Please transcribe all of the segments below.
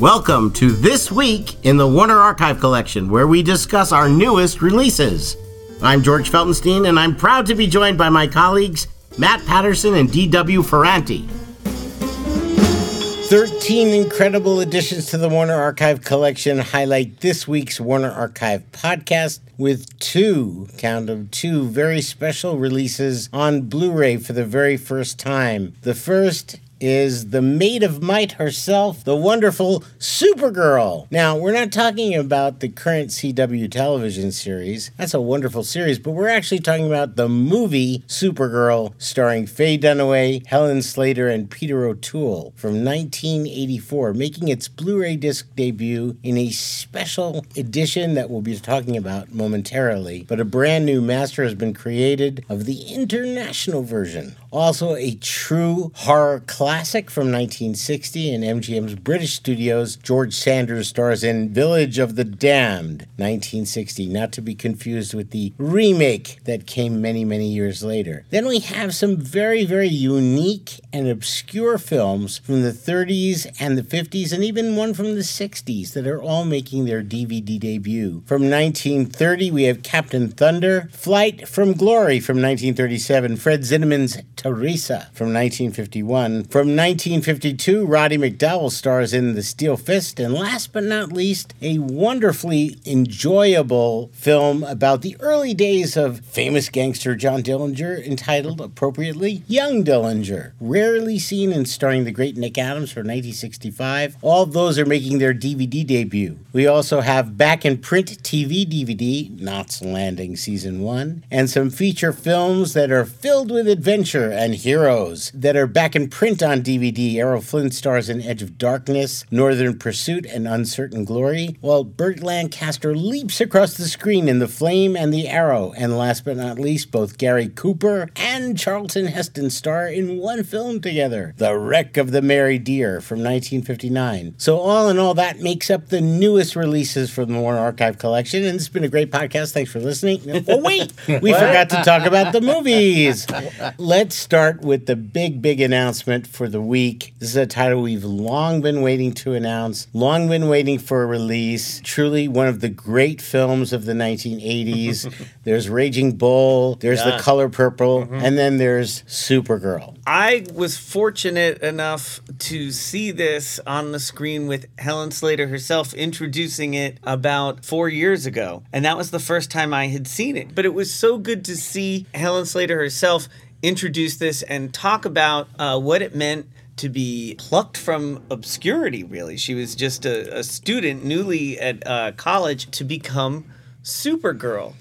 Welcome to This Week in the Warner Archive Collection, where we discuss our newest releases. I'm George Feltenstein, and I'm proud to be joined by my colleagues Matt Patterson and D.W. Ferranti. 13 incredible additions to the Warner Archive Collection highlight this week's Warner Archive podcast with two, count of two, very special releases on Blu ray for the very first time. The first is the maid of might herself, the wonderful Supergirl. Now, we're not talking about the current CW television series. That's a wonderful series, but we're actually talking about the movie Supergirl starring Faye Dunaway, Helen Slater, and Peter O'Toole from 1984, making its Blu ray disc debut in a special edition that we'll be talking about momentarily. But a brand new master has been created of the international version. Also, a true horror classic from 1960 in MGM's British studios. George Sanders stars in Village of the Damned, 1960, not to be confused with the remake that came many, many years later. Then we have some very, very unique and obscure films from the 30s and the 50s, and even one from the 60s that are all making their DVD debut. From 1930, we have Captain Thunder, Flight from Glory from 1937, Fred Zinnemann's Teresa from 1951. From 1952, Roddy McDowall stars in The Steel Fist. And last but not least, a wonderfully enjoyable film about the early days of famous gangster John Dillinger, entitled appropriately Young Dillinger. Rarely seen and starring the great Nick Adams from 1965. All those are making their DVD debut. We also have back in print TV DVD, Knots Landing Season 1, and some feature films that are filled with adventure and heroes that are back in print on DVD. Errol Flynn stars in Edge of Darkness, Northern Pursuit, and Uncertain Glory, while Burt Lancaster leaps across the screen in The Flame and the Arrow. And last but not least, both Gary Cooper and Charlton Heston star in one film together The Wreck of the Mary Deare from 1959. So, all in all, that makes up the newest releases from the Warner Archive Collection. And it's been a great podcast. Thanks for listening. Oh, wait, we forgot to talk about the movies. Let's start with the big, big announcement for the week. This is a title we've long been waiting to announce, long been waiting for a release. Truly one of the great films of the 1980s. there's Raging Bull, there's Yeah. The Color Purple, mm-hmm. and then there's Supergirl. I was fortunate enough to see this on the screen with Helen Slater herself introducing it about four years ago. And that was the first time I had seen it. But it was so good to see Helen Slater herself introduce this and talk about uh, what it meant to be plucked from obscurity, really. She was just a, a student newly at uh, college to become Supergirl.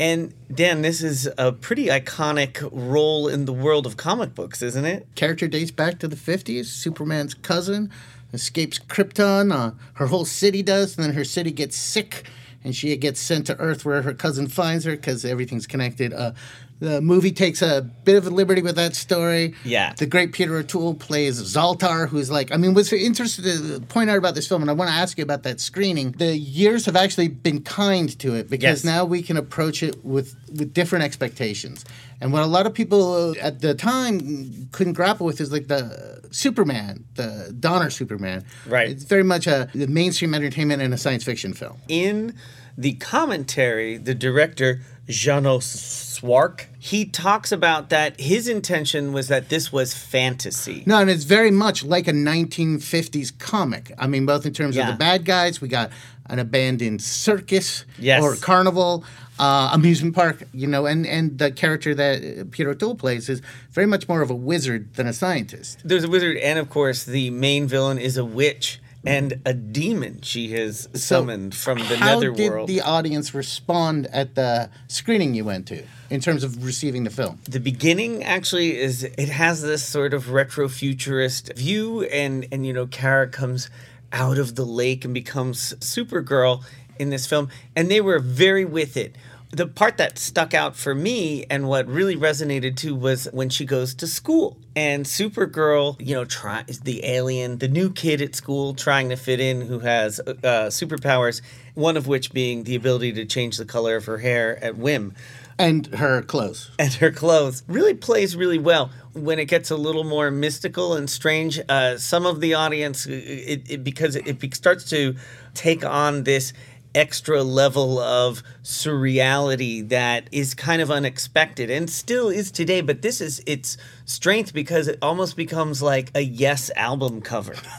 And Dan, this is a pretty iconic role in the world of comic books, isn't it? character dates back to the 50s. Superman's cousin escapes Krypton. Uh, her whole city does, and then her city gets sick, and she gets sent to Earth where her cousin finds her because everything's connected. Uh, the movie takes a bit of a liberty with that story. Yeah. The great Peter O'Toole plays Zaltar, who's like, I mean, what's interesting to point out about this film, and I want to ask you about that screening. The years have actually been kind to it because Yes. now we can approach it with, with different expectations. And what a lot of people uh, at the time couldn't grapple with is like the Superman, the Donner Superman. Right. It's very much a mainstream entertainment and a science fiction film. In the commentary, the director, Jeannot Szwarc, he talks about that his intention was that this was fantasy. No, and it's very much like a 1950s comic. I mean, both in terms Yeah. of the bad guys, we got an abandoned circus Yes. or carnival, uh, amusement park, you know, and, and the character that Peter O'Toole plays is very much more of a wizard than a scientist. There's a wizard, and of course, the main villain is a witch and a demon she has summoned from the How netherworld. did the audience respond at the screening you went to in terms of receiving the film? the beginning actually is it has this sort of retro futurist view and and you know Kara comes out of the lake and becomes Supergirl in this film and they were very with it. The part that stuck out for me and what really resonated too was when she goes to school and Supergirl, you know, tries the alien, the new kid at school trying to fit in who has uh, superpowers, one of which being the ability to change the color of her hair at whim. And her clothes. and her clothes. Really plays really well. When it gets a little more mystical and strange uh, some of the audience it, it because it, it starts to take on this extra level of surreality that is kind of unexpected and still is today but this is its strength because it almost becomes like a yes album cover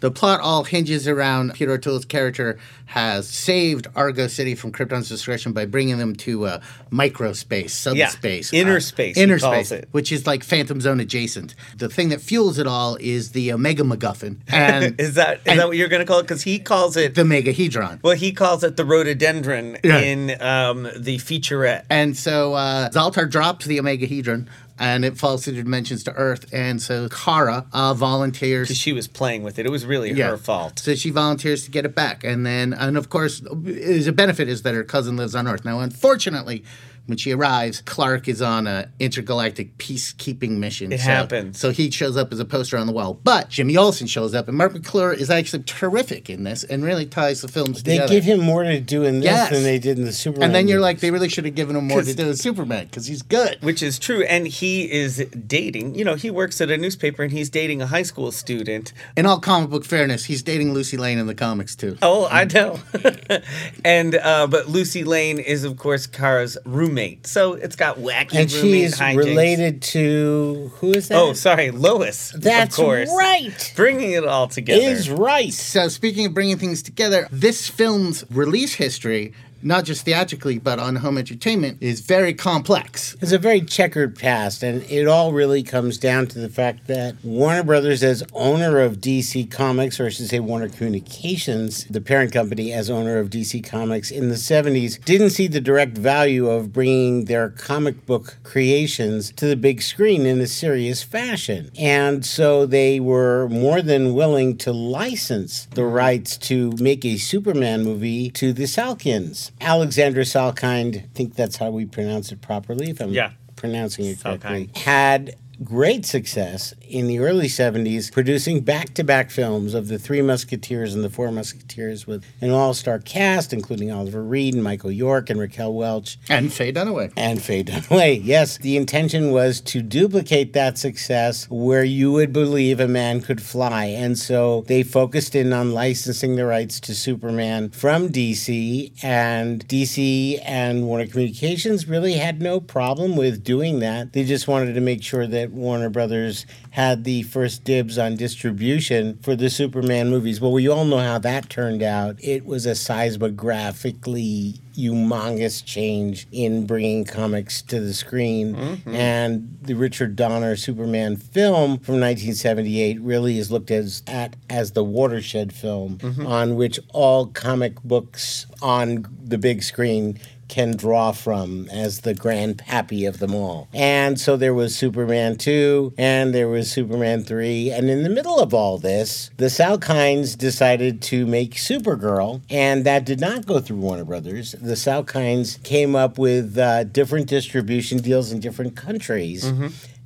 the plot all hinges around Peter O'Toole's character has saved Argo City from Krypton's destruction by bringing them to uh, microspace, subspace, inner uh, space, inner space, which is like Phantom Zone adjacent. The thing that fuels it all is the Omega MacGuffin and is that is and that what you're going to call it because he calls it the Megahedron. well he calls it the rhododendron Yeah. in um, the featurette And so uh, Zaltar drops the Omegahedron and it falls through the dimensions to Earth. And so Kara uh, volunteers. she was playing with it it was really her fault So she volunteers to get it back, and then, and of course, is a benefit is that her cousin lives on Earth. Now, unfortunately, when she arrives, Clark is on a intergalactic peacekeeping mission. It so, happens. So he shows up as a poster on the wall, but Jimmy Olsen shows up, and Marc McClure is actually terrific in this, and really ties the films They together. They give him more to do in this Yes. than they did in the Superman. and then you're movies. like, they really should have given him more to do with Superman because he's good. which is true and he is dating you know he works at a newspaper and he's dating a high school student In all comic book fairness, he's dating Lucy Lane in the comics too. oh i know and uh, but lucy lane is of course kara's roommate so it's got wacky and roommate she's hijinks. related to who is that? oh sorry lois That's of course right. bringing it all together Is right. So, speaking of bringing things together, this film's release history, not just theatrically but on home entertainment, is very complex. It's a very checkered past, and it all really comes down to the fact that Warner Brothers, as owner of DC Comics, or I should say Warner Communications, the parent company, as owner of DC Comics in the 70s, didn't see the direct value of bringing their comic book creations to the big screen in a serious fashion. And so they were more than willing to license the rights to make a Superman movie to the Salkinds. Alexander Salkind, I think that's how we pronounce it properly, if I'm Yeah. pronouncing it correctly, Salkind. had great success in the early 70s producing back-to-back films of the Three Musketeers and the Four Musketeers with an all-star cast including Oliver Reed and Michael York and Raquel Welch And Faye Dunaway. and Faye Dunaway. Yes, the intention was to duplicate that success where you would believe a man could fly. And so they focused in on licensing the rights to Superman from DC, and DC and Warner Communications really had no problem with doing that. They just wanted to make sure that Warner Brothers had the first dibs on distribution for the Superman movies. Well, we all know how that turned out. It was a seismographically humongous change in bringing comics to the screen. Mm-hmm. And the Richard Donner Superman film from 1978 really is looked as, at as the watershed film mm-hmm. on which all comic books on the big screen can draw from as the grandpappy of them all. And so there was Superman 2 and there was Superman 3. And in the middle of all this, the Salkinds decided to make Supergirl, and that did not go through Warner Brothers. The Salkinds came up with uh, different distribution deals in different countries.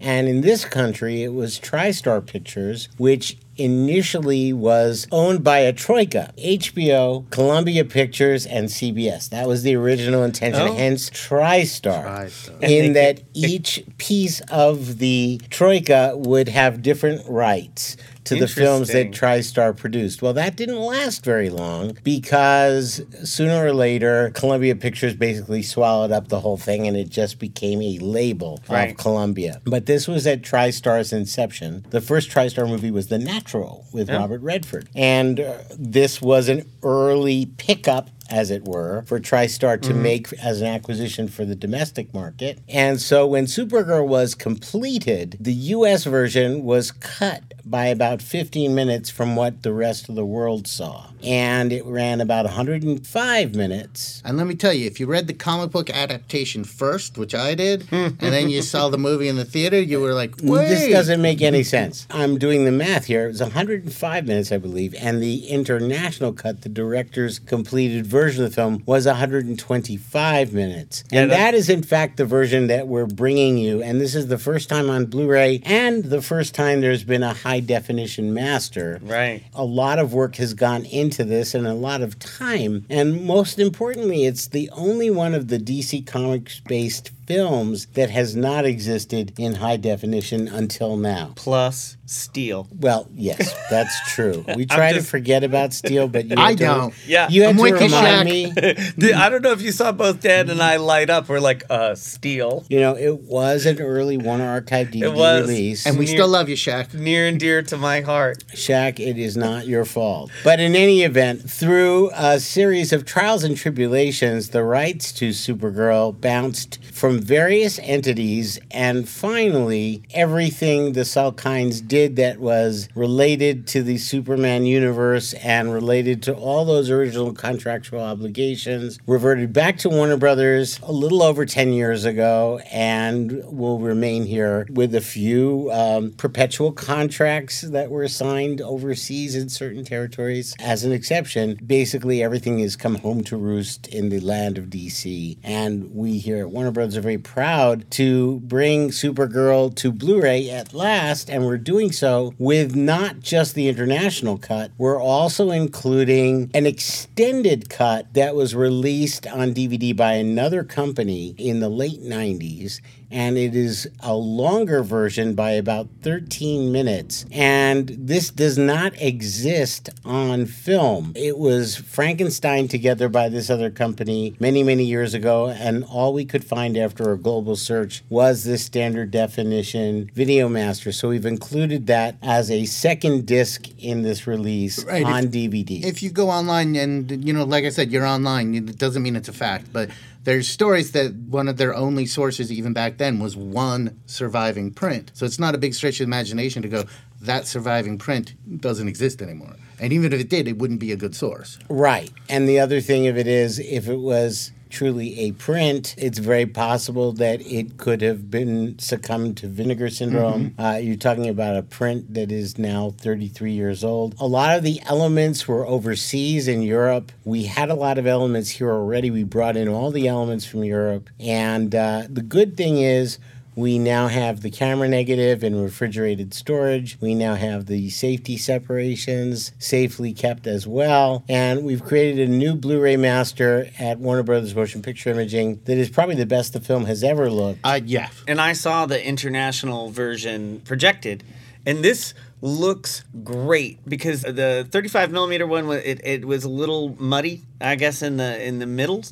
And in this country, it was TriStar Pictures, which initially was owned by a troika HBO, Columbia Pictures, and CBS. That was the original intention, Oh. hence TriStar. TriStar. In that each piece of the troika would have different rights to the films that. TriStar produced. Well, that didn't last very long because sooner or later, Columbia Pictures basically swallowed up the whole thing and it just became a label Right. of Columbia. But this was at TriStar's inception. The first TriStar movie was The Natural with Robert Redford. And uh, this was an early pickup as it were, for TriStar to mm-hmm. make as an acquisition for the domestic market. And so when Supergirl was completed, the US version was cut by about 15 minutes from what the rest of the world saw. And it ran about 105 minutes. And let me tell you, if you read the comic book adaptation first, which I did, hmm. and then you saw the movie in the theater, you were like, mm, wait. This doesn't make any sense. I'm doing the math here. It was 105 minutes, I believe, and the international cut, the director's completed version of the film was 125 minutes. Yeah, and that- is, in fact, the version that we're bringing you. And this is the first time on Blu ray and the first time there's been a high definition master. Right. A lot of work has gone into this and a lot of time. And most importantly, it's the only one of the DC Comics based films that has not existed in high definition until now. Plus steel. Well, yes, that's true. We try to forget about Steel, but you I don't. Yeah. You had I'm to remind Shaq. me. I don't know if you saw both Dan and I light up. We're like, uh, steel. You know, it was an early Warner Archive DVD It was. release. And we Near- still love you, Shaq. Near and dear to my heart. Shaq, it is not your fault. But in any event, through a series of trials and tribulations, the rights to Supergirl bounced from various entities, and finally, everything the Salkinds did that was related to the Superman universe and related to all those original contractual obligations reverted back to Warner Brothers a little over 10 years ago and will remain here with a few um, perpetual contracts that were signed overseas in certain territories. As an exception, basically everything has come home to roost in the land of DC. And we here at Warner Brothers very proud to bring Supergirl to Blu ray at last, and we're doing so with not just the international cut, we're also including an extended cut that was released on DVD by another company in the late 90s. And it is a longer version by about 13 minutes. And this does not exist on film. It was Frankenstein together by this other company many, many years ago. And all we could find after a global search was this standard definition Video Master. So we've included that as a second disc in this release Right, if- on DVD. If you go online and, you know, like I said, you're online, it doesn't mean it's a fact, but there's stories that one of their only sources, even back then, was one surviving print. So it's not a big stretch of imagination to go, that surviving print doesn't exist anymore. And even if it did, it wouldn't be a good source. Right. And the other thing of it is, if it was truly a print, it's very possible that it could have been succumbed to vinegar syndrome. Uh, you're talking about a print that is now 33 years old. A lot of the elements were overseas in Europe. We had a lot of elements here already. We brought in all the elements from Europe. And uh, the good thing is, we now have the camera negative in refrigerated storage. We now have the safety separations safely kept as well. And we've created a new Blu ray master at Warner Brothers Motion Picture Imaging that is probably the best the film has ever looked. Uh, yeah. And I saw the international version projected, and this looks great because the 35 millimeter one it, it was a little muddy, I guess, in the in the middle.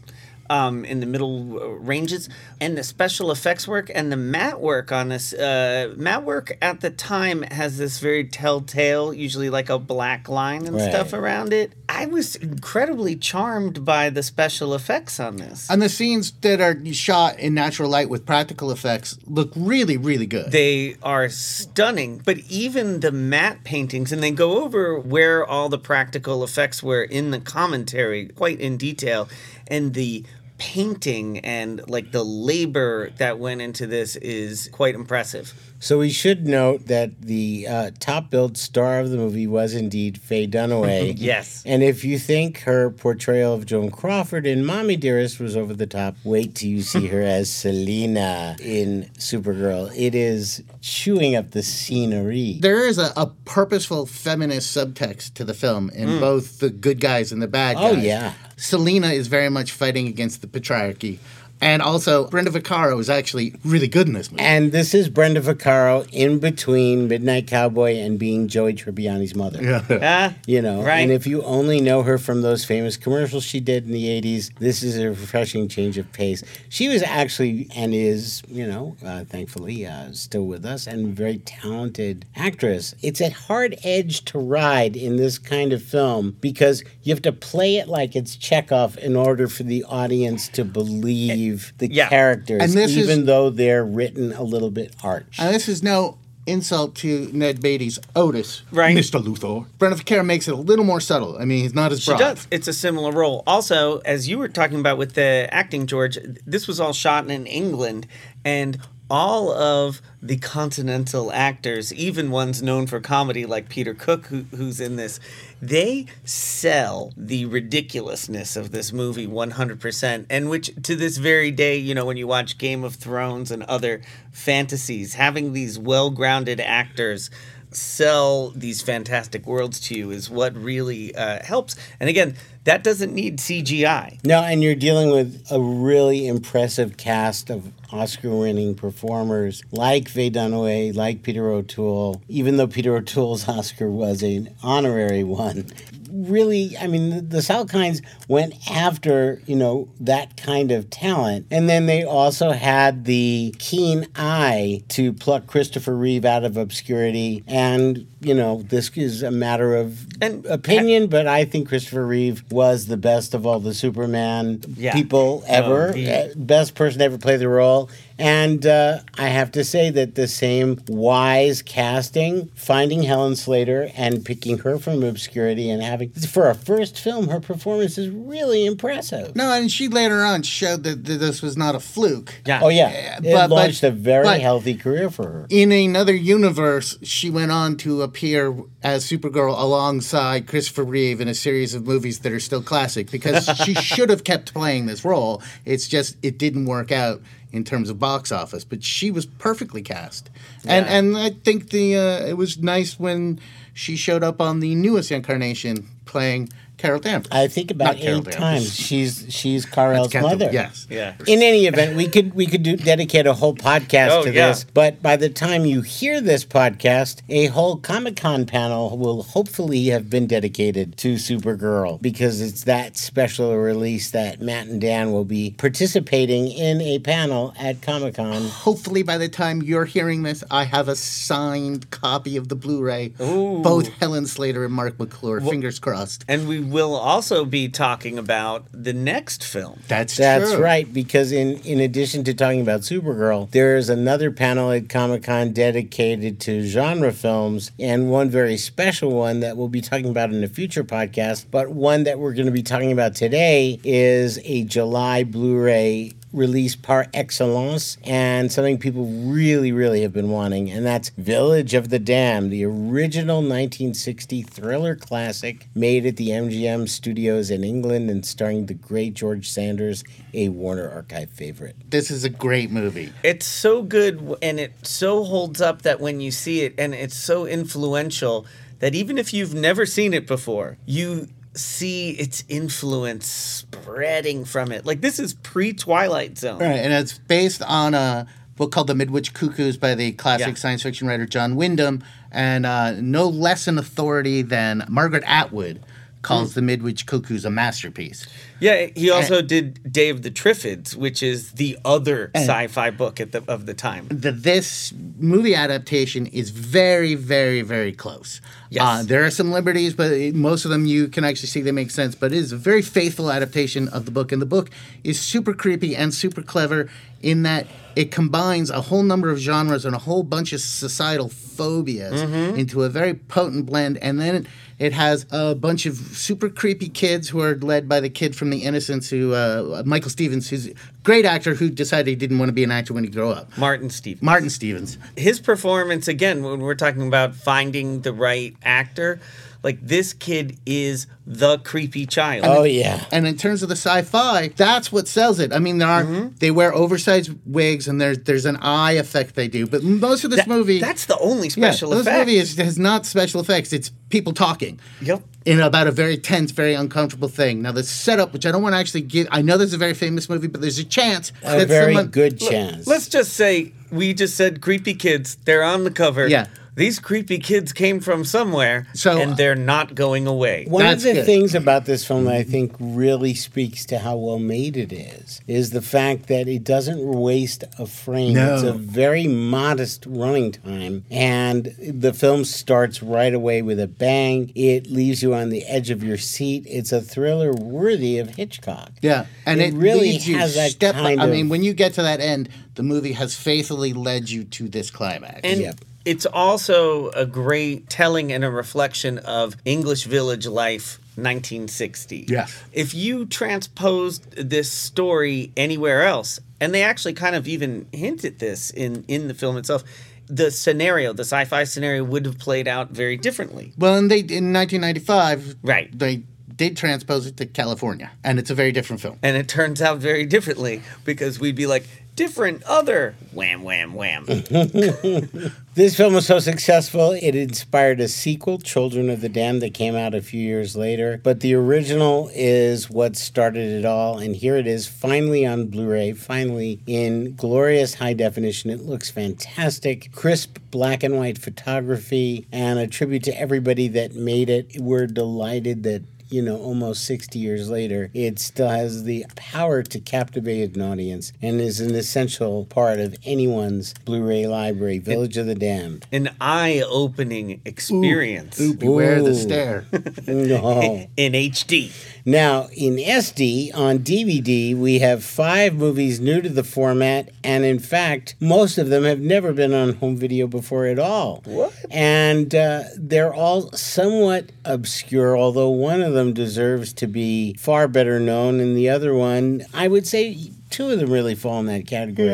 Um, in the middle uh, ranges, and the special effects work and the matte work on this. Uh, matte work at the time has this very telltale, usually like a black line and Right. stuff around it. I was incredibly charmed by the special effects on this. And the scenes that are shot in natural light with practical effects look really, really good. They are stunning, but even the matte paintings, and they go over where all the practical effects were in the commentary quite in detail, and the painting and like the labor that went into this is quite impressive. So we should note that the uh, top billed star of the movie was indeed Faye Dunaway. Yes. And if you think her portrayal of Joan Crawford in Mommy Dearest was over the top, wait till you see her as Selena in Supergirl. It is chewing up the scenery. there is a, a purposeful feminist subtext to the film in both the good guys and the bad Oh, yeah. Selena is very much fighting against the patriarchy. And also, Brenda Vaccaro is actually really good in this movie. And this is Brenda Vaccaro in between Midnight Cowboy and being Joey Tribbiani's mother. Ah, You know, Right. and if you only know her from those famous commercials she did in the 80s, this is a refreshing change of pace. She was actually and is, you know, uh, thankfully uh, still with us and very talented actress. It's a hard edge to ride in this kind of film because you have to play it like it's Chekhov in order for the audience to believe the Yeah. characters, And this is- even though they're written a little bit arch. And this is no insult to Ned Beatty's Otis, Right. Mr. Luthor. Brenda Vaccaro makes it a little more subtle. I mean, he's not as She broad. does. It's a similar role. Also, as you were talking about with the acting, George, this was all shot in England, and all of the continental actors, even ones known for comedy like Peter Cook, who, who's in this, they sell the ridiculousness of this movie 100%. And which, to this very day, you know, when you watch Game of Thrones and other fantasies, having these well grounded actors sell these fantastic worlds to you is what really uh, helps. And again, that doesn't need CGI. No, and you're dealing with a really impressive cast of Oscar winning performers like Faye Dunaway, like Peter O'Toole, even though Peter O'Toole's Oscar was an honorary one. Really, I mean, the, the Salkinds went after, you know, that kind of talent. And then they also had the keen eye to pluck Christopher Reeve out of obscurity. And, you know, this is a matter of And- opinion, but I think Christopher Reeve was the best of all the Superman Yeah. people ever. Oh, he- Uh, best person to ever play the role. And uh, I have to say that the same wise casting, finding Helen Slater and picking her from obscurity and having, for a first film, her performance is really impressive. No, and she later on showed that, that this was not a fluke. Yeah. Oh, yeah. It but- but- launched a very but- healthy career for her. In another universe, she went on to appear as Supergirl alongside Christopher Reeve in a series of movies that are still classic because she should have kept playing this role. It's just it didn't work out in terms of box office, but she was perfectly cast. And and I think the uh, it was nice when she showed up on the newest incarnation playing Carol Danvers. I think about Not Carol eight times she's she's Carl's mother. Yes. Yeah. In any event, we could we could do, dedicate a whole podcast Oh, to yeah. this. But by the time you hear this podcast, a whole Comic Con panel will hopefully have been dedicated to Supergirl because it's that special release that Matt and Dan will be participating in a panel at Comic Con. Hopefully, by the time you're hearing this, I have a signed copy of the Blu-ray. Ooh. Both Helen Slater and Marc McClure. fingers crossed. And we will also be talking about the next film. That's That's true. right, because in, in addition to talking about Supergirl, there's another panel at Comic Con dedicated to genre films, and one very special one that we'll be talking about in a future podcast. But one that we're going to be talking about today is a July Blu ray release par excellence and something people really, really have been wanting, and that's Village of the Damned, the original 1960 thriller classic made at the MGM studios in England and starring the great George Sanders, a Warner Archive favorite. This is a great movie. It's so good and it so holds up that when you see it, and it's so influential that even if you've never seen it before, you see its influence spreading from it. Like this is pre Twilight Zone. Right, and it's based on a book called The Midwich Cuckoos by the classic Yeah. science fiction writer John Wyndham, and uh, no less an authority than Margaret Atwood calls The Midwich Cuckoos a masterpiece. Yeah, he also did Day of the Triffids, which is the other sci-fi book at the, of the time. The, this movie adaptation is very, very, very close. Yes. Uh, there are some liberties, but it- most of them you can actually see they make sense. But it is a very faithful adaptation of the book, and the book is super creepy and super clever in that it combines a whole number of genres and a whole bunch of societal phobias into a very potent blend, and then. It, it has a bunch of super creepy kids who are led by the kid from The Innocents, who uh, Michael Stevens, who's a great actor who decided he didn't want to be an actor when he grew up. Martin Stephens. Martin Stephens. his performance again when we're talking about finding the right actor like this kid is the creepy child Oh, yeah. And in terms of the sci-fi, that's what sells it. I mean, there are Mm-hmm. they wear oversized wigs and there's there's an eye effect they do, but most of this That- movie that's the only yeah, special this effect movie is, has not special effects. It's people talking. Yep. In about a very tense, very uncomfortable thing. Now the setup, which I don't want to actually give, I know there's a very famous movie, but there's a chance A that very someone, good chance. let's just say we just said creepy kids they're on the cover Yeah. These creepy kids came from somewhere So- and they're not going away One That's of the good. things about this film that I think really speaks to how well made it is, is the fact that it doesn't waste a frame. No. It's a very modest running time, and the film starts right away with a bang. It leaves you on the edge of your seat. It's a thriller worthy of Hitchcock. Yeah, and It it, really leads you has that step. kind I mean, when you get to that end, the movie has faithfully led you to this climax. And Yep. It's also a great telling and a reflection of English village life 1960. Yes. If you transposed this story anywhere else, and they actually kind of even hint at this in, in the film itself, the scenario, the sci fi scenario, would have played out very differently. Well, and they in 1995, Right. They did transpose it to California, and it's a very different film. And it turns out very differently because we'd be like, different, other, wham, wham, wham. This film was so successful, it inspired a sequel, Children of the Damned, that came out a few years later. But the original is what started it all. And here it is, finally on Blu ray, finally in glorious high definition. It looks fantastic, crisp black and white photography, and a tribute to everybody that made it. We're delighted that you know, almost 60 years later, it still has the power to captivate an audience and is an essential part of anyone's Blu ray library, Village of the Damned. An eye opening experience Ooh, beware Ooh. the stare. No. in HD. Now, in SD on DVD, we have five movies new to the format, and in fact, most of them have never been on home video before at all. What? And uh, they're all somewhat obscure, although one of them deserves to be far better known, and the other one, I would say. Two of them really fall in that category.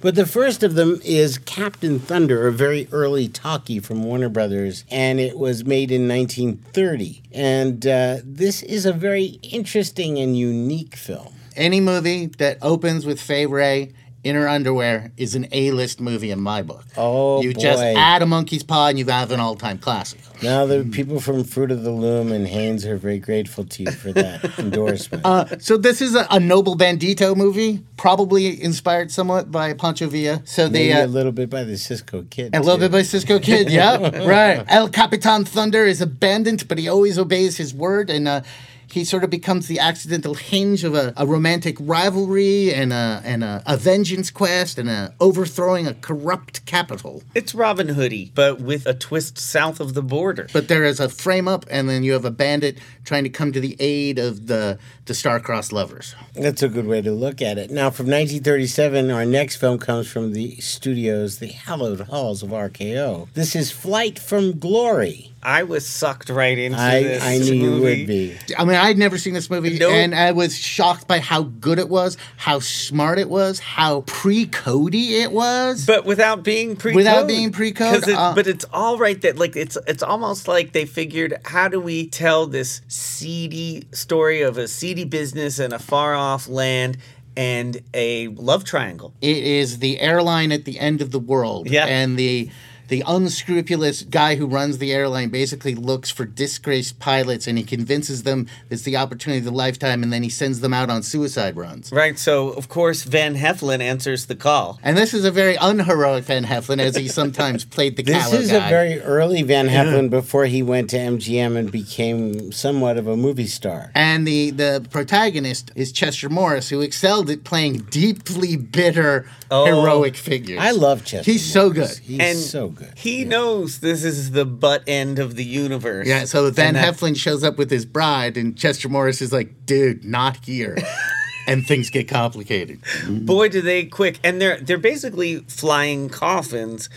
But the first of them is Captain Thunder, a very early talkie from Warner Brothers, and it was made in 1930. And uh, this is a very interesting and unique film. Any movie that opens with Fay Wray in her underwear is an A-list movie in my book. Oh, you just add a monkey's paw and you have an all-time classic. Now, the people from Fruit of the Loom and Hanes are very grateful to you for that endorsement. Uh, so this is a, a Noble Bandito movie, probably inspired somewhat by Pancho Villa. So they Maybe uh, a little bit by the Cisco Kid. A little bit by Cisco Kid, yeah, right. El Capitan Thunder is abandoned, but he always obeys his word, and uh, he sort of becomes the accidental hinge of a, a romantic rivalry and a and a, a vengeance quest and a overthrowing a corrupt capital. It's Robin Hoodie, but with a twist south of the border. But there is a frame up, and then you have a bandit trying to come to the aid of the the star-crossed lovers. That's a good way to look at it. Now, from 1937, our next film comes from the studios, the hallowed halls of RKO. This is Flight from Glory. I was sucked right into I, this. I knew you movie. would be. I mean, I'd never seen this movie, Nope. and I was shocked by how good it was, how smart it was, how pre-Cody it was. But without being pre Cody? Without being pre-code, 'Cause it- uh, but it's all right that like it's it's almost like they figured how do we tell this seedy story of a seedy business in a far off land and a love triangle. It is the airline at the end of the world. Yeah. And the the unscrupulous guy who runs the airline basically looks for disgraced pilots and he convinces them it's the opportunity of a lifetime and then he sends them out on suicide runs. Right, so of course Van Heflin answers the call. And this is a very unheroic Van Heflin as he sometimes played the This callow is guy. a very early Van Heflin before he went to MGM and became somewhat of a movie star. and the, the protagonist is Chester Morris, who excelled at playing deeply bitter, Oh. heroic figures. I love Chester. He's so good. He's and so good. He knows this is the butt end of the universe. Yeah, so Van that- Heflin shows up with his bride, and Chester Morris is like, dude, not here. and things get complicated. boy do they quick and they're they're basically flying coffins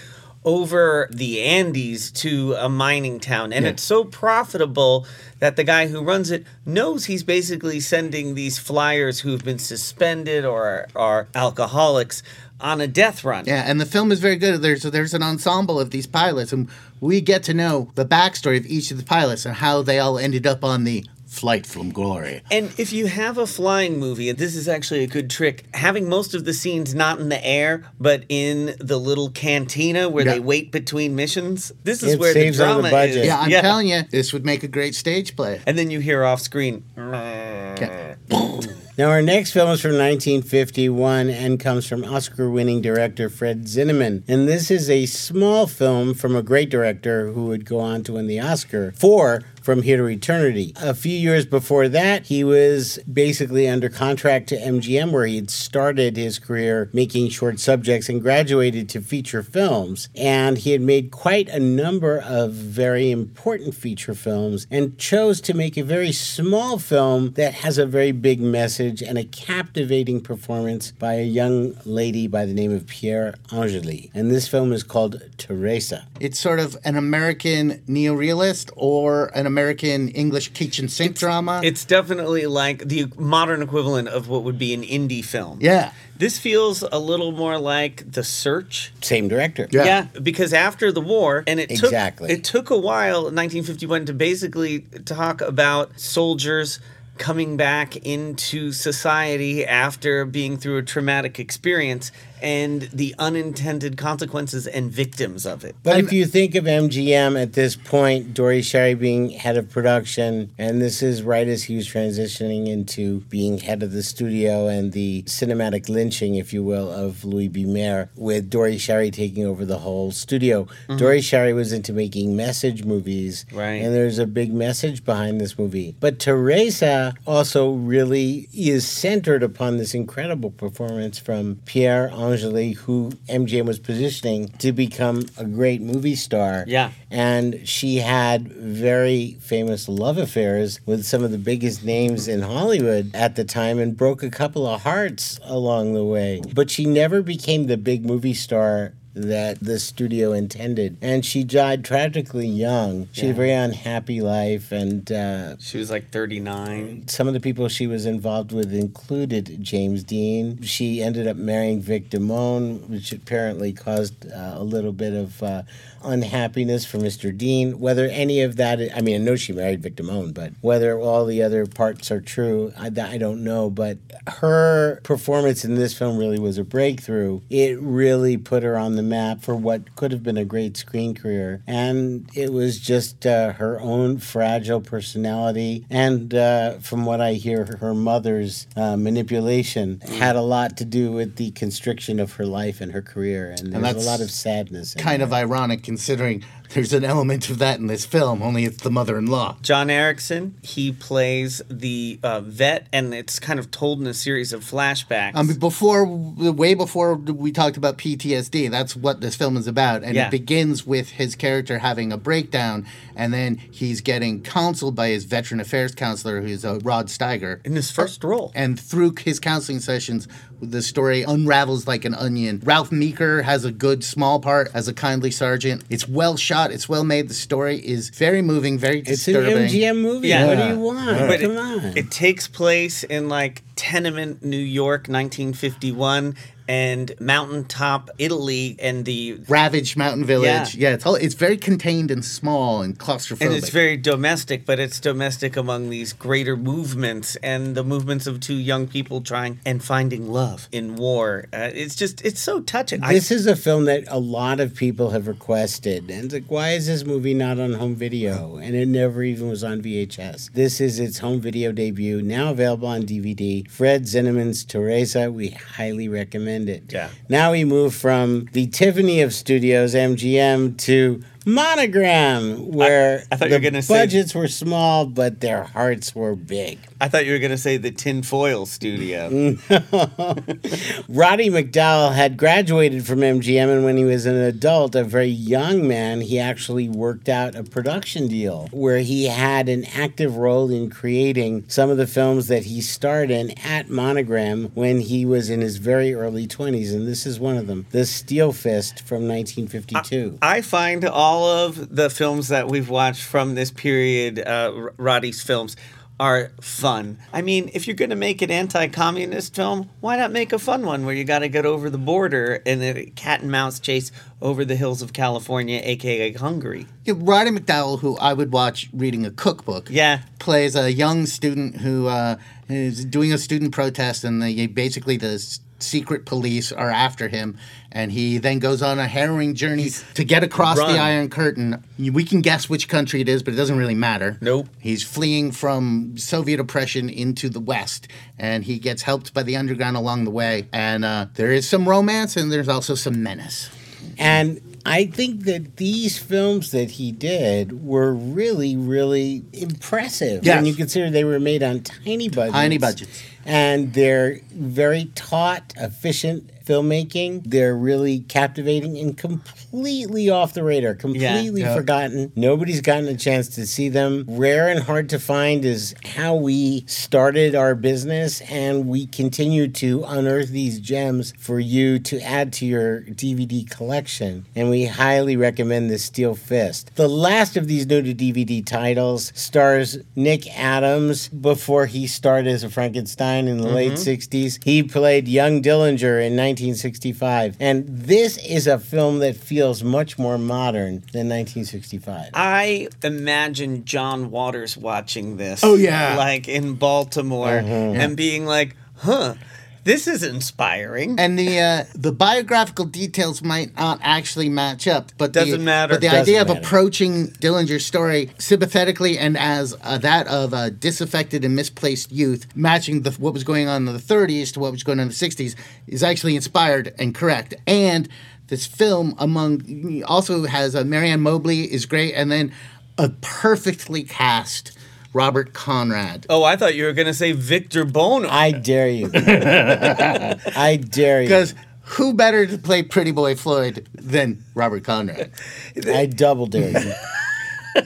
over the Andes to a mining town and Yeah. it's so profitable that the guy who runs it knows he's basically sending these flyers who've been suspended or are alcoholics on a death run. Yeah, and the film is very good. There's there's an ensemble of these pilots, and we get to know the backstory of each of the pilots and how they all ended up on the flight from glory. And if you have a flying movie, and this is actually a good trick, having most of the scenes not in the air, but in the little cantina where Yeah. they wait between missions, this is It where the saves on the drama is. Yeah, I'm telling you, this would make a great stage play. And then you hear off screen. Now, our next film is from 1951 and comes from Oscar winning director Fred Zinnemann. And this is a small film from a great director who would go on to win the Oscar for From Here to Eternity. A few years before that, he was basically under contract to MGM, where he had started his career making short subjects and graduated to feature films. And he had made quite a number of very important feature films and chose to make a very small film that has a very big message and a captivating performance by a young lady by the name of Pier Angeli. And this film is called Teresa. It's sort of an American neorealist or an American English kitchen sink drama. It's definitely like the modern equivalent of what would be an indie film. yeah. This feels a little more like The Search. Same director. Yeah. Yeah, because after the war, and it Exactly. took it took a while, 1951, to basically talk about soldiers coming back into society after being through a traumatic experience and the unintended consequences and victims of it. But if you think of MGM at this point, Dore Schary being head of production, and this is right as he was transitioning into being head of the studio and the cinematic lynching, if you will, of Louis B. Mayer, with Dore Schary taking over the whole studio. Mm-hmm. Dore Schary was into making message movies, Right. and there's a big message behind this movie. But Teresa also really is centered upon this incredible performance from Pier Angeli, who MGM was positioning to become a great movie star. Yeah. And she had very famous love affairs with some of the biggest names in Hollywood at the time and broke a couple of hearts along the way. But she never became the big movie star that the studio intended. And she died tragically young. She had a very unhappy life and uh, She was like 39. some of the people she was involved with included James Dean. She ended up marrying Vic Damone, which apparently caused uh, a little bit of uh, unhappiness for Mr. Dean. Whether any of that, I mean, I know she married Vic Damone, but whether all the other parts are true, I, I don't know. But her performance in this film really was a breakthrough. It really put her on the map for what could have been a great screen career. And it was just uh, her own fragile personality. And uh, from what I hear, her mother's uh, manipulation had a lot to do with the constriction of her life and her career. And there's that's a lot of sadness. in Kind of ironic considering there's an element of that in this film, only it's the mother in law. John Ericson, he plays the uh, vet, and it's kind of told in a series of flashbacks. Um, before, way before we talked about PTSD, that's what this film is about. And Yeah. it begins with his character having a breakdown, and then he's getting counseled by his veteran affairs counselor, who's uh, Rod Steiger. in his first role. And through his counseling sessions, the story unravels like an onion. Ralph Meeker has a good small part as a kindly sergeant. It's well shot. It's well made. The story is very moving, very disturbing. It's an. MGM movie. Yeah. What do you want? But Come it, on. it takes place in like tenement New York, 1951, and mountaintop Italy, and the Ravaged mountain village. Yeah. Yeah, it's all, it's very contained and small and claustrophobic. and it's very domestic, but it's domestic among these greater movements and the movements of two young people trying and finding love in war. Uh, it's just it's so touching. I- This is a film that a lot of people have requested. And it's like, why is this movie not on home video? And it never even was on VHS. This is its home video debut, now available on DVD. Fred Zinnemann's Teresa, we highly recommend it. Yeah. Now we move from the Tiffany of Studios, MGM, to Monogram, where I thought you were gonna say- budgets were small, but their hearts were big. I thought you were going to say the tinfoil studio. Roddy McDowall had graduated from MGM, and when he was an adult, a very young man, he actually worked out a production deal where he had an active role in creating some of the films that he starred in at Monogram when he was in his very early 20s, and this is one of them The Steel Fist from 1952. I find all of the films that we've watched from this period, uh, Roddy's films, are fun. I mean, if you're going to make an anti-communist film, why not make a fun one where you got to get over the border and a cat and mouse chase over the hills of California, aka Hungary? Yeah, Roddy McDowall, who I would watch reading a cookbook, Yeah. plays a young student who uh, is doing a student protest, and the, basically the secret police are after him, and he then goes on a harrowing journey to get across Run. the Iron Curtain. We can guess which country it is, but it doesn't really matter. Nope. He's fleeing from Soviet oppression into the West, and he gets helped by the underground along the way. And uh, there is some romance, and there's also some menace. And I think that these films that he did were really, really impressive. Yes. When you consider they were made on tiny budgets. Tiny budgets. And they're very taut, efficient filmmaking. They're really captivating and completely off the radar, completely Yeah. forgotten. Nobody's gotten a chance to see them. Rare and hard to find is how we started our business, and we continue to unearth these gems for you to add to your DVD collection. And we highly recommend the Steel Fist. The last of these new to DVD titles stars Nick Adams before he starred as a Frankenstein in the late mm-hmm. 60s. He played young Dillinger in 1965. And this is a film that feels much more modern than 1965. I imagine John Waters watching this. Oh, yeah. Like in Baltimore mm-hmm. and being like, huh, this is inspiring. and the uh, the biographical details might not actually match up, but the, Doesn't matter. But the Doesn't idea of approaching Dillinger's story sympathetically and as uh, that of a disaffected and misplaced youth, matching the, what was going on in the 30s to what was going on in the 60s, is actually inspired and correct. And this film, among also has uh, Mary Ann Mobley is great, and then a perfectly cast Robert Conrad. oh, I thought you were going to say Victor Buono. I dare you. I dare you. Because who better to play Pretty Boy Floyd than Robert Conrad? I double dare you.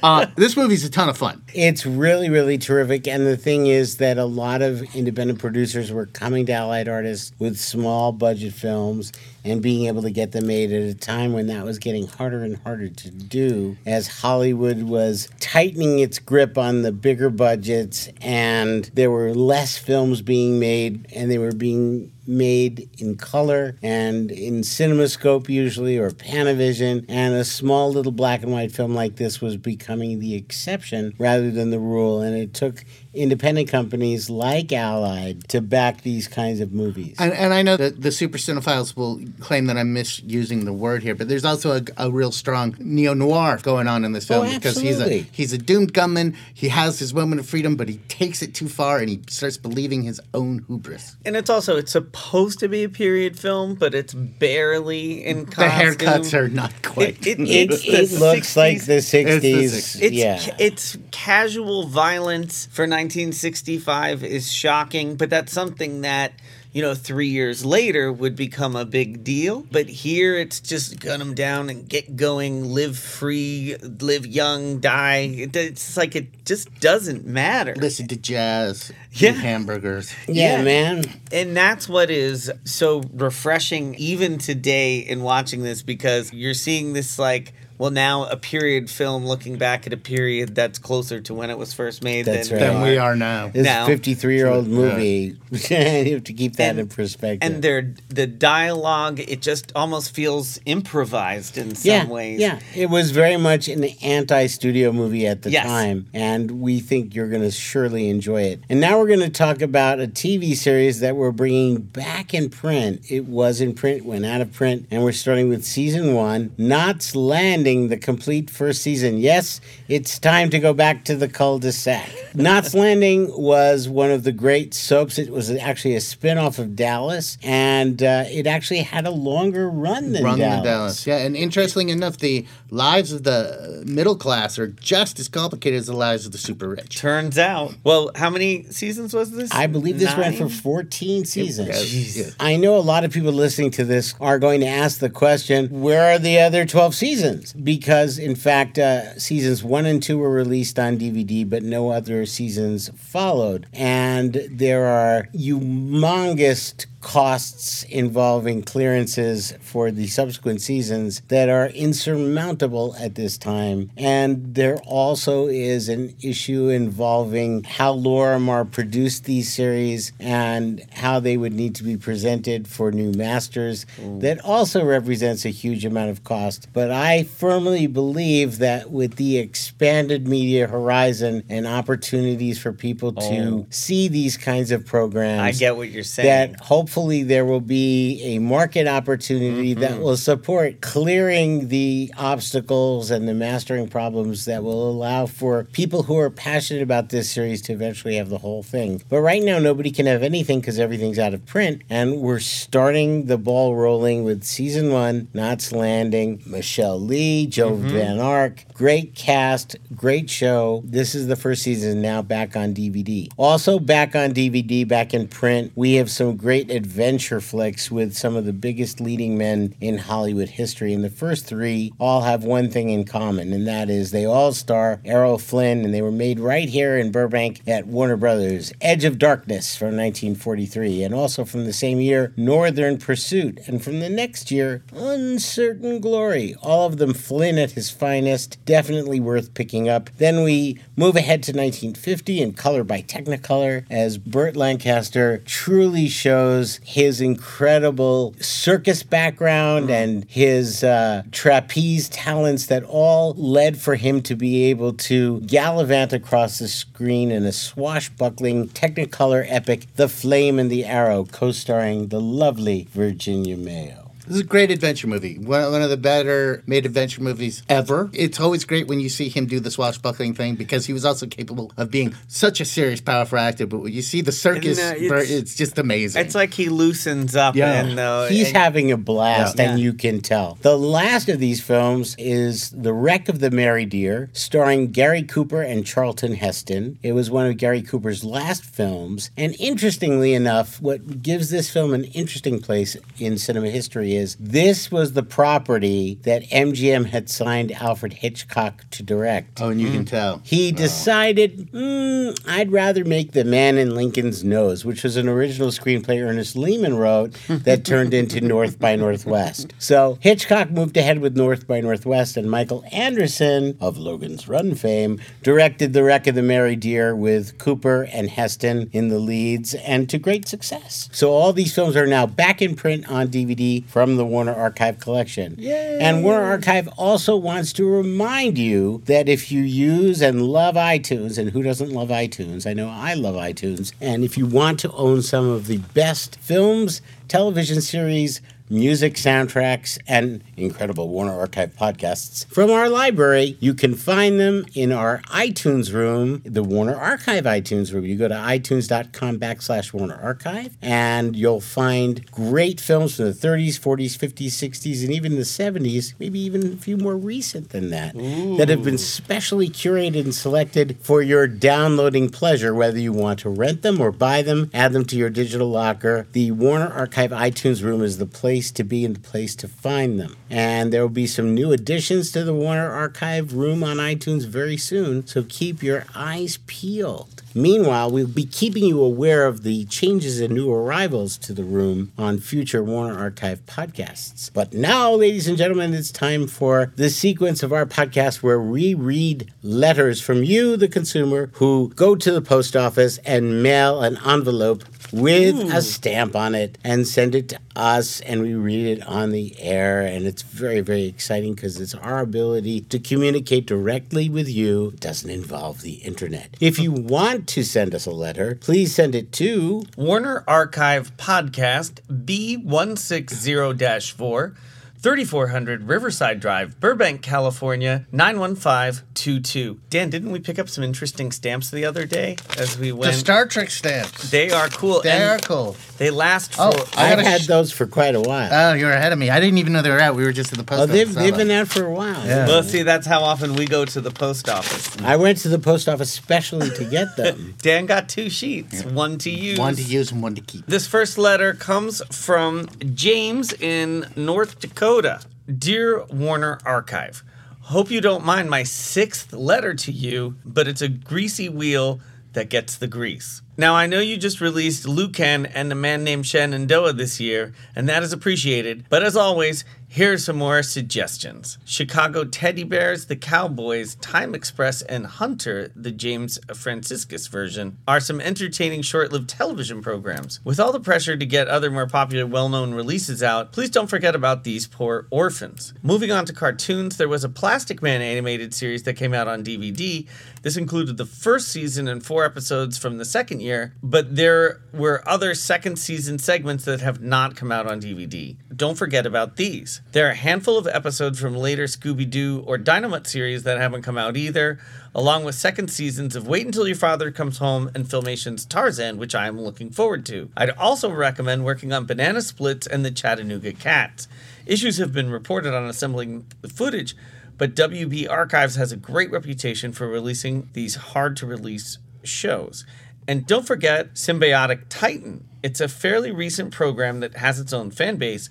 Uh, this movie's a ton of fun. It's really, really terrific. And the thing is that a lot of independent producers were coming to Allied Artists with small budget films and being able to get them made at a time when that was getting harder and harder to do as Hollywood was tightening its grip on the bigger budgets and there were less films being made and they were being made in color and in cinemascope usually or panavision. And a small little black and white film like this was becoming the exception rather than the rule. And it took independent companies like allied to back these kinds of movies And, and I know that the super cinephiles will claim that I'm misusing the word here, but there's also a, a real strong neo noir going on in this oh, film Oh, because he's a he's a doomed gunman. He has his moment of freedom, but he takes it too far and he starts believing his own hubris. and it's also it's supposed to be a period film, but it's barely in color. The haircuts are not quite. It, it, it, it looks 60s. like the 60s, the 60s. It's yeah ca- it's casual violence for 1965 is shocking, but that's something that you know three years later would become a big deal. But here it's just gun them down and get going, live free, live young, die. It- It's like it just doesn't matter. Listen to jazz, Yeah. eat hamburgers. yeah yeah. man And that's what is so refreshing even today in watching this because you're seeing this like well now a period film looking back at a period that's closer to when it was first made That's than right. Than we are now. this Now- 53 year old movie you have to keep that And- in perspective and their the dialogue it just almost feels improvised in some yeah, ways. Yeah, it was very much an anti-studio movie at the Yes. time, and we think you're going to surely enjoy it. And now we're going to talk about a TV series that we're bringing back in print. It was in print, went out of print, and we're starting with season one. Knots Landing, the complete first season. Yes, it's time to go back to the cul-de-sac. Knots Landing was one of the great soaps. It was actually a spin-off of Dallas, and uh, it actually had a longer run than Run Dallas. in Dallas. Yeah, and interestingly enough, the lives of the middle class are just as complicated as the lives of the super rich. Turns out. Well, how many seasons was this? I believe this ran for 14 seasons. Jeez. Yeah. I know a lot of people listening to this are going to ask the question, where are the other 12 seasons? Because, in fact, uh, seasons one and two were released on DVD, but no other seasons followed. And there are humongous costs involving clearances for the subsequent seasons that are insurmountable at this time. And there also is an issue involving how Lorimar produced these series and how they would need to be presented for new masters. Mm. That also represents a huge amount of cost. But I firmly believe that with the expanded media horizon and opportunities for people to oh. see these kinds of programs, I get what you're saying. that hopefully there will be a market opportunity that mm-hmm. will support clearing the obstacles and the mastering problems that will allow for people who are passionate about this series to eventually have the whole thing. But right now, nobody can have anything because everything's out of print, and we're starting the ball rolling with season one, Knots Landing, Michelle Lee, Joan mm-hmm. Van Ark, great cast, great show. This is the first season now back on DVD. Also back on DVD, back in print, we have some great adventure flicks with some of the biggest leading men in Hollywood history. And the first three all have one thing in common, and that is they all star Errol Flynn, and they were made right here in Burbank at Warner Brothers. Edge of Darkness from 1943, and also from the same year, Northern Pursuit, and from the next year, Uncertain Glory. All of them Flynn at his finest, definitely worth picking up. Then we move ahead to 1950 in color by Technicolor as Burt Lancaster truly shows his incredible circus background and his uh, trapeze talents that all led for him to be able to gallivant across the screen in a swashbuckling Technicolor epic, The Flame and the Arrow, co starring the lovely Virginia Mayo. This is a great adventure movie. One, one of the better made adventure movies ever. It's always great when you see him do the swashbuckling thing because he was also capable of being such a serious, powerful actor. But when you see the circus, And, uh, it's- it's, just amazing. It's like he loosens up Yeah. and uh, He's and- having a blast, Yeah. and you can tell. The last of these films is The Wreck of the Mary Deare, starring Gary Cooper and Charlton Heston. It was one of Gary Cooper's last films, and interestingly enough, what gives this film an interesting place in cinema history is this was the property that MGM had signed Alfred Hitchcock to direct. oh, and you can tell. He decided, "Hmm, I'd rather make The Man in Lincoln's Nose, which was an original screenplay Ernest Lehman wrote that turned into North by Northwest. So Hitchcock moved ahead with North by Northwest, and Michael Anderson, of Logan's Run fame, directed The Wreck of the Mary Deare with Cooper and Heston in the leads, and to great success. So all these films are now back in print on DVD from the Warner Archive collection. And Warner Archive also wants to remind you that if you use and love iTunes, and who doesn't love iTunes? I know I love iTunes. And if you want to own some of the best films, television series, music soundtracks, and incredible Warner Archive podcasts from our library. You can find them in our iTunes room, the Warner Archive iTunes room. You go to itunes.com backslash Warner Archive, and you'll find great films from the 30s, 40s, 50s, 60s, and even the 70s, maybe even a few more recent than that, that have been specially curated and selected for your downloading pleasure, whether you want to rent them or buy them, add them to your digital locker. The Warner Archive iTunes room is the place to be and the place to find them. And there will be some new additions to the Warner Archive room on iTunes very soon, so keep your eyes peeled. Meanwhile, we'll be keeping you aware of the changes and new arrivals to the room on future Warner Archive podcasts. But now, ladies and gentlemen, it's time for the sequence of our podcast where we read letters from you, the consumer, who go to the post office and mail an envelope with a hmm. stamp on it and send it to us and we read it on the air. And it's very very exciting because it's our ability to communicate directly with you. It doesn't involve the internet. If you want to send us a letter please send it to Warner Archive Podcast B160 4, 3400 Riverside Drive, Burbank, California 91522. Dan, didn't we pick up some interesting stamps the other day as we went? The? Star Trek stamps. they are cool. They're cool. They last oh, for. Oh, I i've had sh- those for quite a while Oh, you're ahead of me. I didn't even know they were out. We were just at the post oh, office. they've, they've been out for a while Yeah. well, see, that's how often we go to the post office. i went to the post office specially to get them Dan got two sheets, one to use. One to use and one to keep. This first letter comes from James in North Dakota. Dear Warner Archive, hope you don't mind my sixth letter to you, but it's a greasy wheel that gets the grease. Now, I know you just released Lucan and a man named Shenandoah this year, and that is appreciated, but as always, here are some more suggestions Chicago Teddy Bears, The Cowboys, Time Express, and Hunter, the James Franciscus version, are some entertaining short lived television programs. With all the pressure to get other more popular, well known releases out, please don't forget about these poor orphans. Moving on to cartoons, there was a Plastic Man animated series that came out on DVD. This included the first season and four episodes from the second year, but there were other second season segments that have not come out on DVD. Don't forget about these. There are a handful of episodes from later Scooby Doo or Dynomutt series that haven't come out either, along with second seasons of Wait Until Your Father Comes Home and Filmation's Tarzan, which I am looking forward to. I'd also recommend working on Banana Splits and the Chattanooga Cats. Issues have been reported on assembling the footage, but WB Archives has a great reputation for releasing these hard to release shows. And don't forget Sym-Bionic Titan It's a fairly recent program that has its own fan base.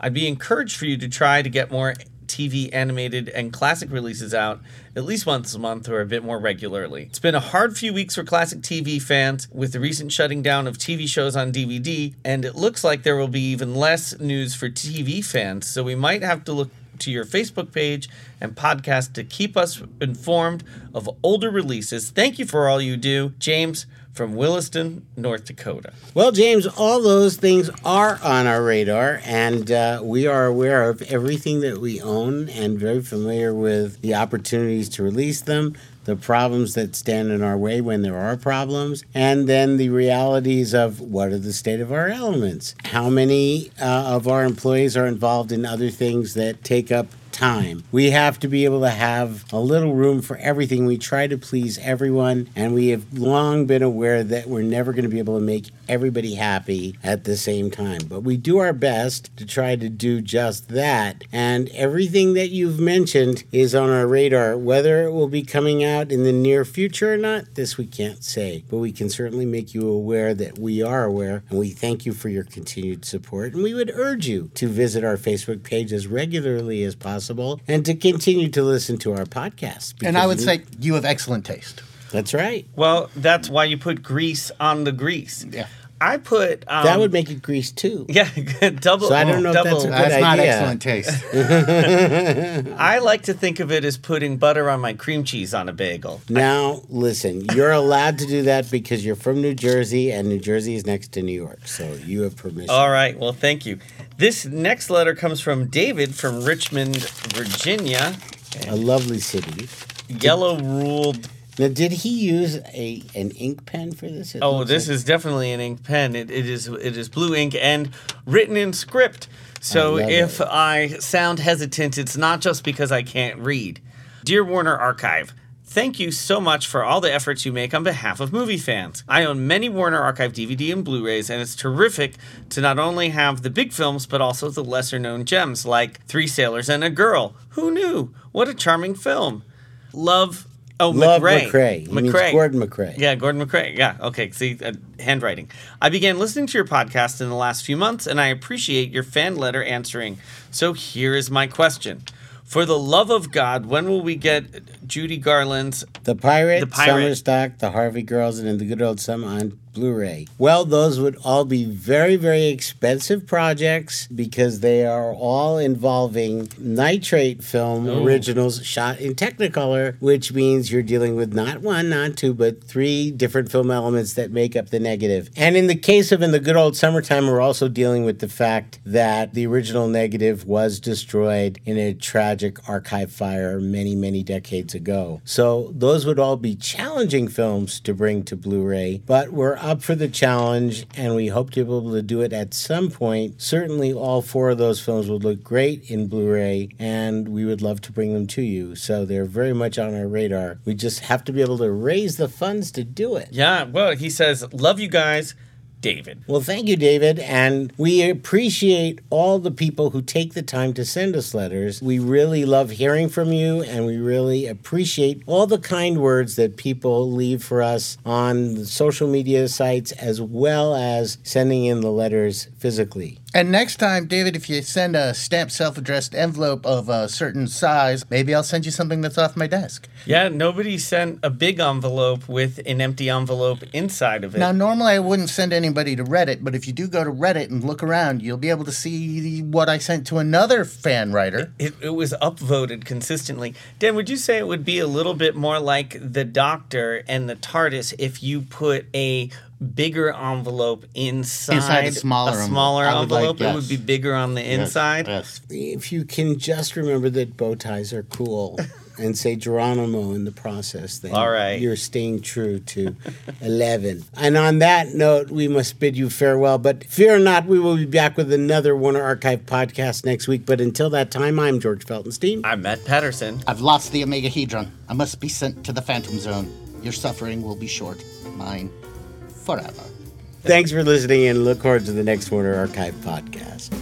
I'd be encouraged for you to try to get more TV animated and classic releases out at least once a month or a bit more regularly. It's been a hard few weeks for classic TV fans with the recent shutting down of TV shows on DVD, and it looks like there will be even less news for TV fans, so we might have to look to your Facebook page and podcast to keep us informed of older releases. Thank you for all you do. James from Williston, North Dakota. Well, James, all those things are on our radar, and uh, we are aware of everything that we own and very familiar with the opportunities to release them, the problems that stand in our way when there are problems, and then the realities of what are the state of our elements. How many uh, of our employees are involved in other things that take up time. We have to be able to have a little room for everything. We try to please everyone, and we have long been aware that we're never going to be able to make everybody happy at the same time. But we do our best to try to do just that. And everything that you've mentioned is on our radar. Whether it will be coming out in the near future or not, this we can't say. But we can certainly make you aware that we are aware, and we thank you for your continued support. And we would urge you to visit our Facebook page as regularly as possible and to continue to listen to our podcast. And I would say you have excellent taste. That's right. Well, that's why you put grease on the grease. Yeah. I put um, That would make it grease too. yeah double. So I don't know if double. that's a good That's not excellent taste. I like to think of it as putting butter on my cream cheese on a bagel. Now, listen, you're allowed to do that because you're from New Jersey and New Jersey is next to New York. So you have permission. All right. Well, thank you. This next letter comes from David from Richmond, Virginia. A lovely city. Yellow ruled. Now, did he use a an ink pen for this? It Oh, this like- is definitely an ink pen. It, it is it is blue ink and written in script. So I if it. I sound hesitant, it's not just because I can't read. Dear Warner Archive, Thank you so much for all the efforts you make on behalf of movie fans. I own many Warner Archive DVD and Blu rays, and it's terrific to not only have the big films, but also the lesser known gems like Three Sailors and a Girl. Who knew? What a charming film. Love. Oh, Love MacRae. MacRae. Means Gordon MacRae. Yeah, Gordon MacRae. Yeah, okay. See, uh, handwriting. I began listening to your podcast in the last few months, and I appreciate your fan letter answering. So here is my question. For the love of God, when will we get Judy Garland's The Pirate, The Pirate. Summer Stock, The Harvey Girls, and In the Good Old Summer on Blu-ray. Well, those would all be very, very expensive projects because they are all involving nitrate film oh. originals shot in Technicolor, which means you're dealing with not one, not two, but three different film elements that make up the negative. And in the case of In the Good Old Summertime, we're also dealing with the fact that the original negative was destroyed in a tragic archive fire many, many decades ago. So those would all be challenging films to bring to Blu-ray, but we're up for the challenge and we hope to be able to do it at some point. Certainly all four of those films would look great in Blu-ray and we would love to bring them to you. So they're very much on our radar. We just have to be able to raise the funds to do it. Yeah, well, he says, Love you guys, David. Well, thank you, David. And we appreciate all the people who take the time to send us letters. We really love hearing from you, and we really appreciate all the kind words that people leave for us on social media sites as well as sending in the letters physically. And next time, David, if you send a stamped self addressed envelope of a certain size, maybe I'll send you something that's off my desk. Yeah, nobody sent a big envelope with an empty envelope inside of it. Now, normally I wouldn't send anybody to Reddit, but if you do go to Reddit and look around, you'll be able to see what I sent to another fan writer. It, it was upvoted consistently. Dan, would you say it would be a little bit more like the Doctor and the TARDIS if you put a bigger envelope inside, Inside a smaller a envelope. smaller I would like- envelope? It would be bigger on the inside. Yes. If you can just remember that bow ties are cool. And say Geronimo in the process, then All right. you're staying true to 11. And on that note, we must bid you farewell. But fear not, we will be back with another Warner Archive podcast next week. But until that time, I'm George Feltenstein. I'm Matt Patterson. I've lost the Omegahedron. I must be sent to the Phantom Zone. Your suffering will be short, mine forever. Thanks for listening and look forward to the next Warner Archive podcast.